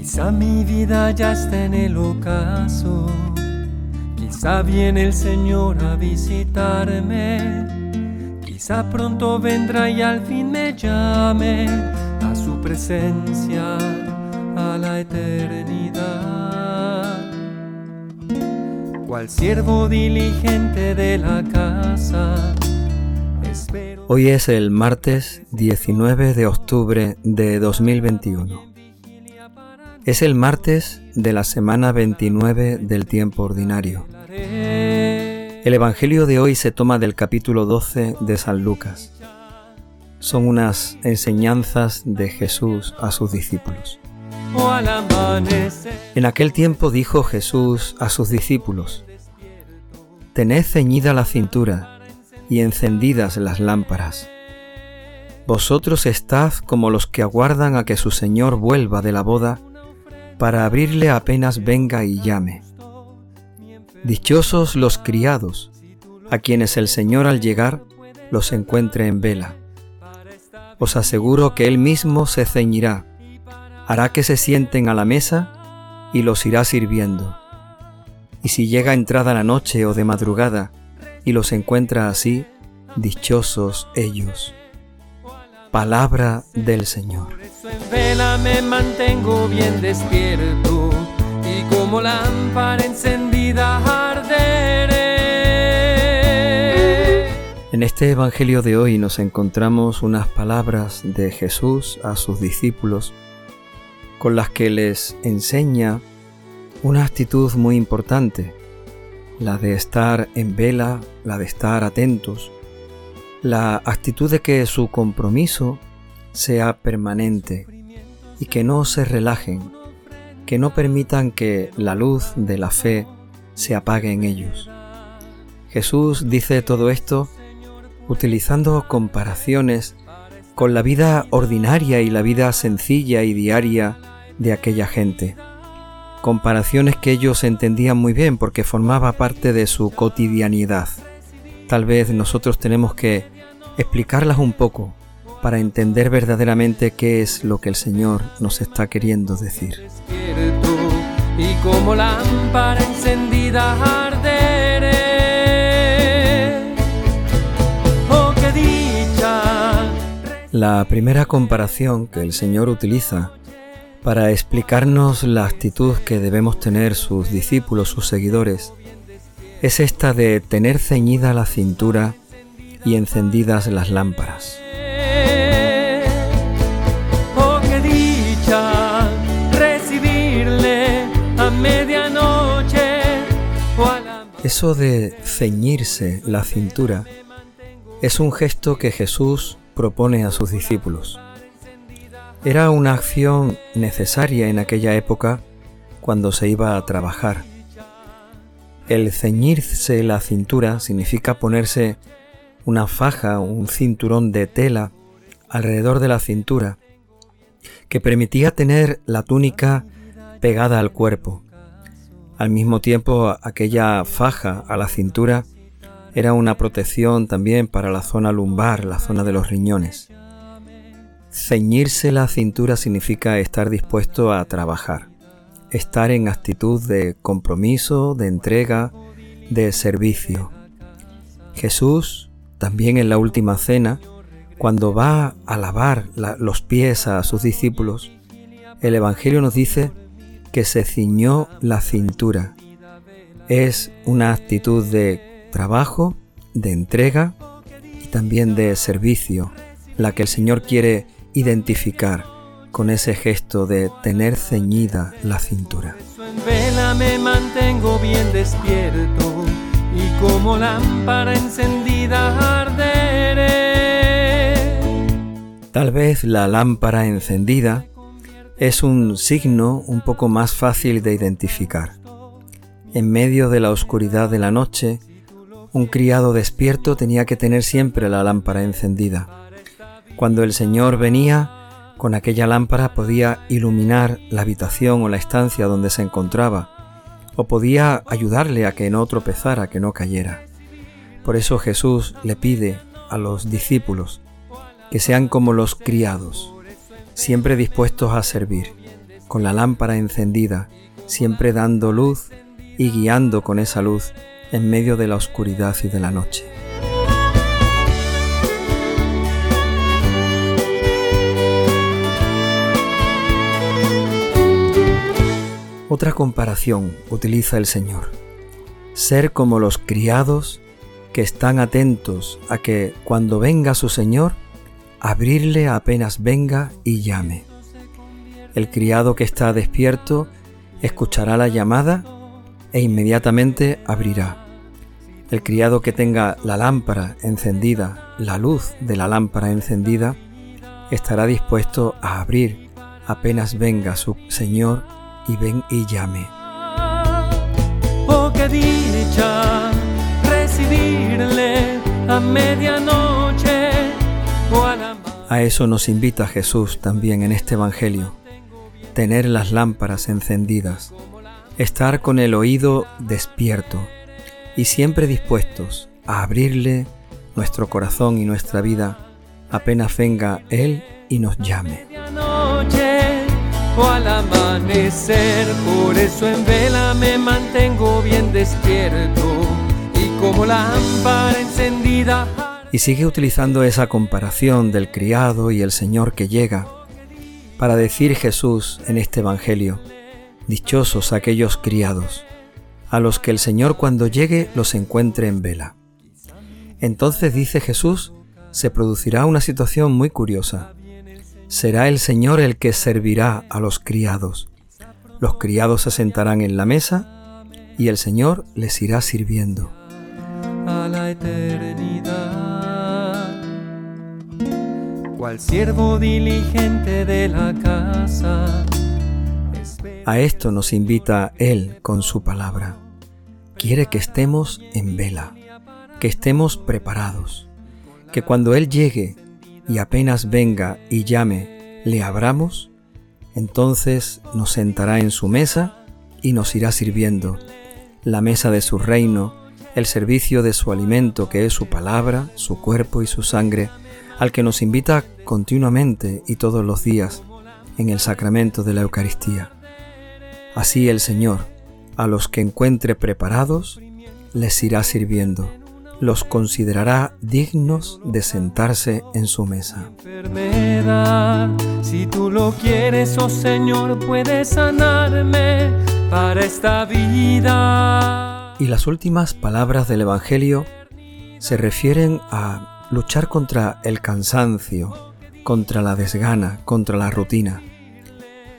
Quizá mi vida ya está en el ocaso, quizá viene el Señor a visitarme, quizá pronto vendrá y al fin me llame a su presencia, a la eternidad. Cual siervo diligente de la casa, Hoy es el martes 19 de octubre de 2021. Es el martes de la semana 29 del tiempo ordinario. El Evangelio de hoy se toma del capítulo 12 de San Lucas. Son unas enseñanzas de Jesús a sus discípulos. En aquel tiempo dijo Jesús a sus discípulos, Tened ceñida la cintura y encendidas las lámparas. Vosotros estad como los que aguardan a que su Señor vuelva de la boda para abrirle apenas venga y llame. Dichosos los criados, a quienes el Señor al llegar los encuentre en vela. Os aseguro que Él mismo se ceñirá, hará que se sienten a la mesa y los irá sirviendo. Y si llega entrada la noche o de madrugada y los encuentra así, dichosos ellos. Palabra del Señor. en vela me mantengo bien despierto y como lámpara encendida arderé. En este Evangelio de hoy nos encontramos unas palabras de Jesús a sus discípulos con las que les enseña una actitud muy importante, la de estar en vela, la de estar atentos, la actitud de que su compromiso sea permanente y que no se relajen, que no permitan que la luz de la fe se apague en ellos. Jesús dice todo esto utilizando comparaciones con la vida ordinaria y la vida sencilla y diaria de aquella gente. Comparaciones que ellos entendían muy bien porque formaba parte de su cotidianidad tal vez nosotros tenemos que explicarlas un poco para entender verdaderamente qué es lo que el Señor nos está queriendo decir. Y como lámpara encendida Oh, qué dicha. La primera comparación que el Señor utiliza para explicarnos la actitud que debemos tener sus discípulos, sus seguidores, es esta de tener ceñida la cintura y encendidas las lámparas. Oh, qué dicha recibirle a medianoche. Eso de ceñirse la cintura es un gesto que Jesús propone a sus discípulos. Era una acción necesaria en aquella época cuando se iba a trabajar el ceñirse la cintura significa ponerse una faja, un cinturón de tela alrededor de la cintura, que permitía tener la túnica pegada al cuerpo. Al mismo tiempo, aquella faja a la cintura era una protección también para la zona lumbar, la zona de los riñones. Ceñirse la cintura significa estar dispuesto a trabajar estar en actitud de compromiso, de entrega, de servicio. Jesús, también en la última cena, cuando va a lavar los pies a sus discípulos, el Evangelio nos dice que se ciñó la cintura. Es una actitud de trabajo, de entrega y también de servicio, la que el Señor quiere identificar con ese gesto de tener ceñida la cintura. En vela me mantengo bien despierto y como lámpara encendida arderé. Tal vez la lámpara encendida es un signo un poco más fácil de identificar. En medio de la oscuridad de la noche, un criado despierto tenía que tener siempre la lámpara encendida. Cuando el Señor venía, con aquella lámpara podía iluminar la habitación o la estancia donde se encontraba, o podía ayudarle a que no tropezara, que no cayera. Por eso Jesús le pide a los discípulos que sean como los criados, siempre dispuestos a servir, con la lámpara encendida, siempre dando luz y guiando con esa luz en medio de la oscuridad y de la noche. Otra comparación utiliza el Señor. Ser como los criados que están atentos a que cuando venga su Señor, abrirle apenas venga y llame. El criado que está despierto escuchará la llamada e inmediatamente abrirá. El criado que tenga la lámpara encendida, la luz de la lámpara encendida, estará dispuesto a abrir apenas venga su Señor y ven y llame. Oh, qué dicha recibirle a medianoche a eso nos invita Jesús también en este Evangelio, tener las lámparas encendidas, estar con el oído despierto y siempre dispuestos a abrirle nuestro corazón y nuestra vida apenas venga Él y nos llame al amanecer. Por eso en vela me mantengo bien despierto y como lámpara encendida. Y sigue utilizando esa comparación del criado y el Señor que llega para decir Jesús en este Evangelio, dichosos aquellos criados, a los que el Señor cuando llegue los encuentre en vela. Entonces dice Jesús, se producirá una situación muy curiosa será el Señor el que servirá a los criados. Los criados se sentarán en la mesa y el Señor les irá sirviendo. A la eternidad, cual siervo diligente de la casa. A esto nos invita Él con su palabra. Quiere que estemos en vela, que estemos preparados, que cuando Él llegue y apenas venga y llame, le abramos, entonces nos sentará en su mesa y nos irá sirviendo, la mesa de su reino, el servicio de su alimento que es su palabra, su cuerpo y su sangre, al que nos invita continuamente y todos los días en el sacramento de la Eucaristía. Así el Señor, a los que encuentre preparados, les irá sirviendo los considerará dignos de sentarse en su mesa. Si tú lo quieres, oh Señor, puedes sanarme para esta vida. Y las últimas palabras del Evangelio se refieren a luchar contra el cansancio, contra la desgana, contra la rutina.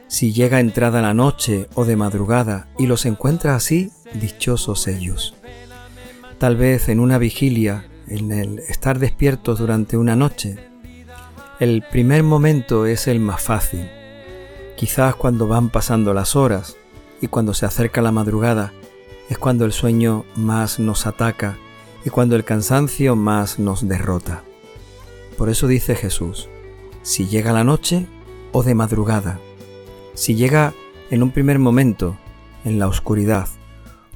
Si llega entrada la noche o de madrugada y los encuentra así, dichosos ellos. Tal vez en una vigilia, en el estar despiertos durante una noche, el primer momento es el más fácil. Quizás cuando van pasando las horas y cuando se acerca la madrugada es cuando el sueño más nos ataca y cuando el cansancio más nos derrota. Por eso dice Jesús, si llega la noche o de madrugada, si llega en un primer momento, en la oscuridad,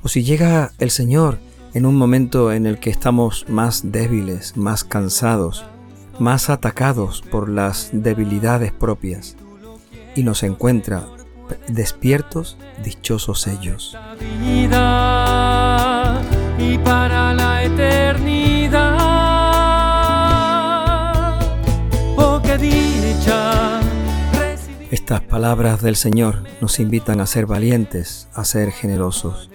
o si llega el Señor en un momento en el que estamos más débiles, más cansados, más atacados por las debilidades propias, y nos encuentra despiertos, dichosos ellos. Y para la eternidad, oh, Estas palabras del Señor nos invitan a ser valientes, a ser generosos.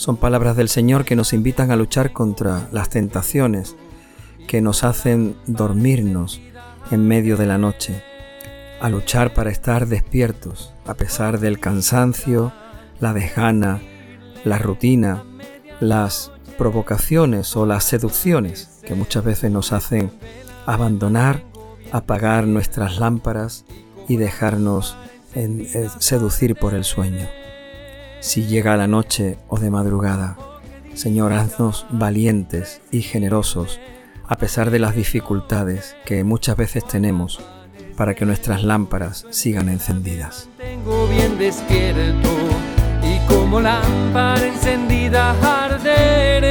Son palabras del Señor que nos invitan a luchar contra las tentaciones que nos hacen dormirnos en medio de la noche, a luchar para estar despiertos a pesar del cansancio, la desgana, la rutina, las provocaciones o las seducciones que muchas veces nos hacen abandonar, apagar nuestras lámparas y dejarnos seducir por el sueño si llega la noche o de madrugada. Señor, haznos valientes y generosos a pesar de las dificultades que muchas veces tenemos para que nuestras lámparas sigan encendidas. Tengo bien despierto y como lámpara encendida arderé.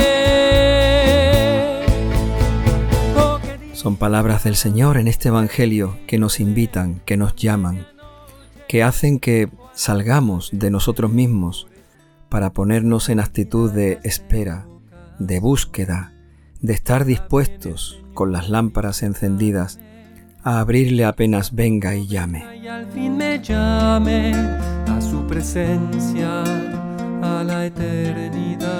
Oh, Son palabras del Señor en este Evangelio que nos invitan, que nos llaman, que hacen que salgamos de nosotros mismos para ponernos en actitud de espera, de búsqueda, de estar dispuestos con las lámparas encendidas a abrirle apenas venga y llame. Y al fin me llame a su presencia, a la eternidad.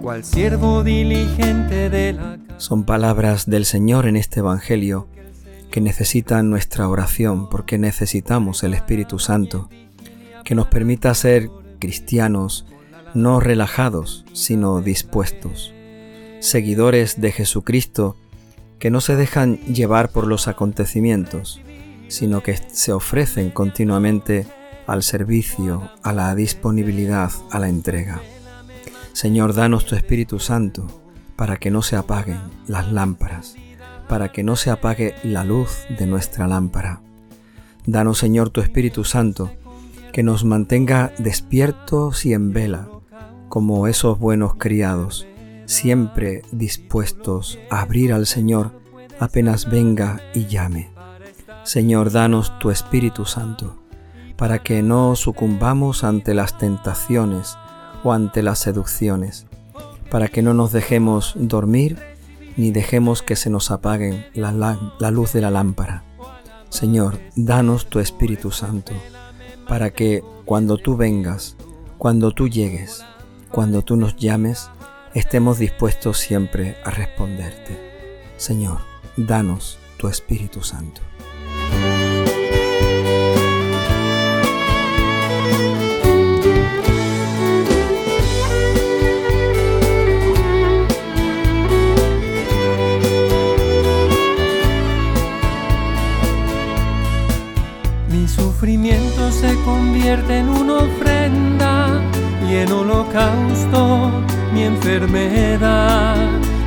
Cual siervo diligente de la Son palabras del Señor en este Evangelio que necesitan nuestra oración porque necesitamos el Espíritu Santo, que nos permita ser cristianos no relajados, sino dispuestos, seguidores de Jesucristo que no se dejan llevar por los acontecimientos, sino que se ofrecen continuamente al servicio, a la disponibilidad, a la entrega. Señor, danos tu Espíritu Santo para que no se apaguen las lámparas, para que no se apague la luz de nuestra lámpara. Danos, Señor, tu Espíritu Santo, que nos mantenga despiertos y en vela, como esos buenos criados, siempre dispuestos a abrir al Señor apenas venga y llame. Señor, danos tu Espíritu Santo, para que no sucumbamos ante las tentaciones o ante las seducciones, para que no nos dejemos dormir ni dejemos que se nos apague la, la, luz de la lámpara. Señor, danos tu Espíritu Santo, para que cuando tú vengas, cuando tú llegues, cuando tú nos llames, estemos dispuestos siempre a responderte. Señor, danos tu Espíritu Santo. Sufrimiento se convierte en una ofrenda y en holocausto mi enfermedad.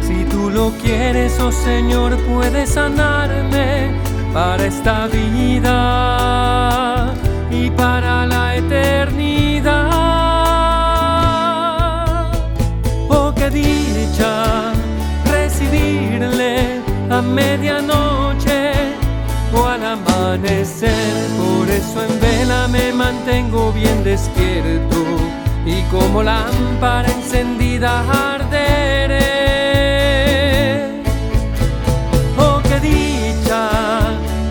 Si tú lo quieres, oh Señor, puedes sanarme para esta vida y para la eternidad. Oh, qué dicha recibirle a medianoche amanecer. Por eso en vela me mantengo bien despierto y como lámpara encendida arderé. Oh, qué dicha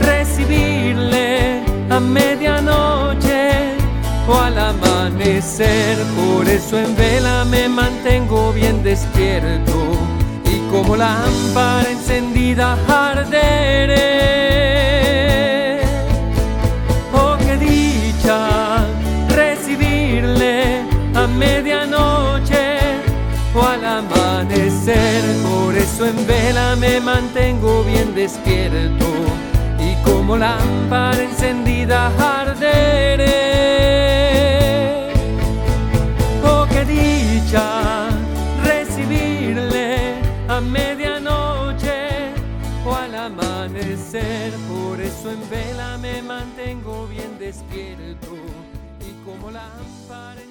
recibirle a medianoche o al amanecer. Por eso en vela me mantengo bien despierto y como lámpara encendida arderé. Medianoche o al amanecer. Por eso en vela me mantengo bien despierto y como lámpara encendida arderé. Oh, qué dicha recibirle a medianoche o al amanecer. Por eso en vela me mantengo bien despierto y como lámpara.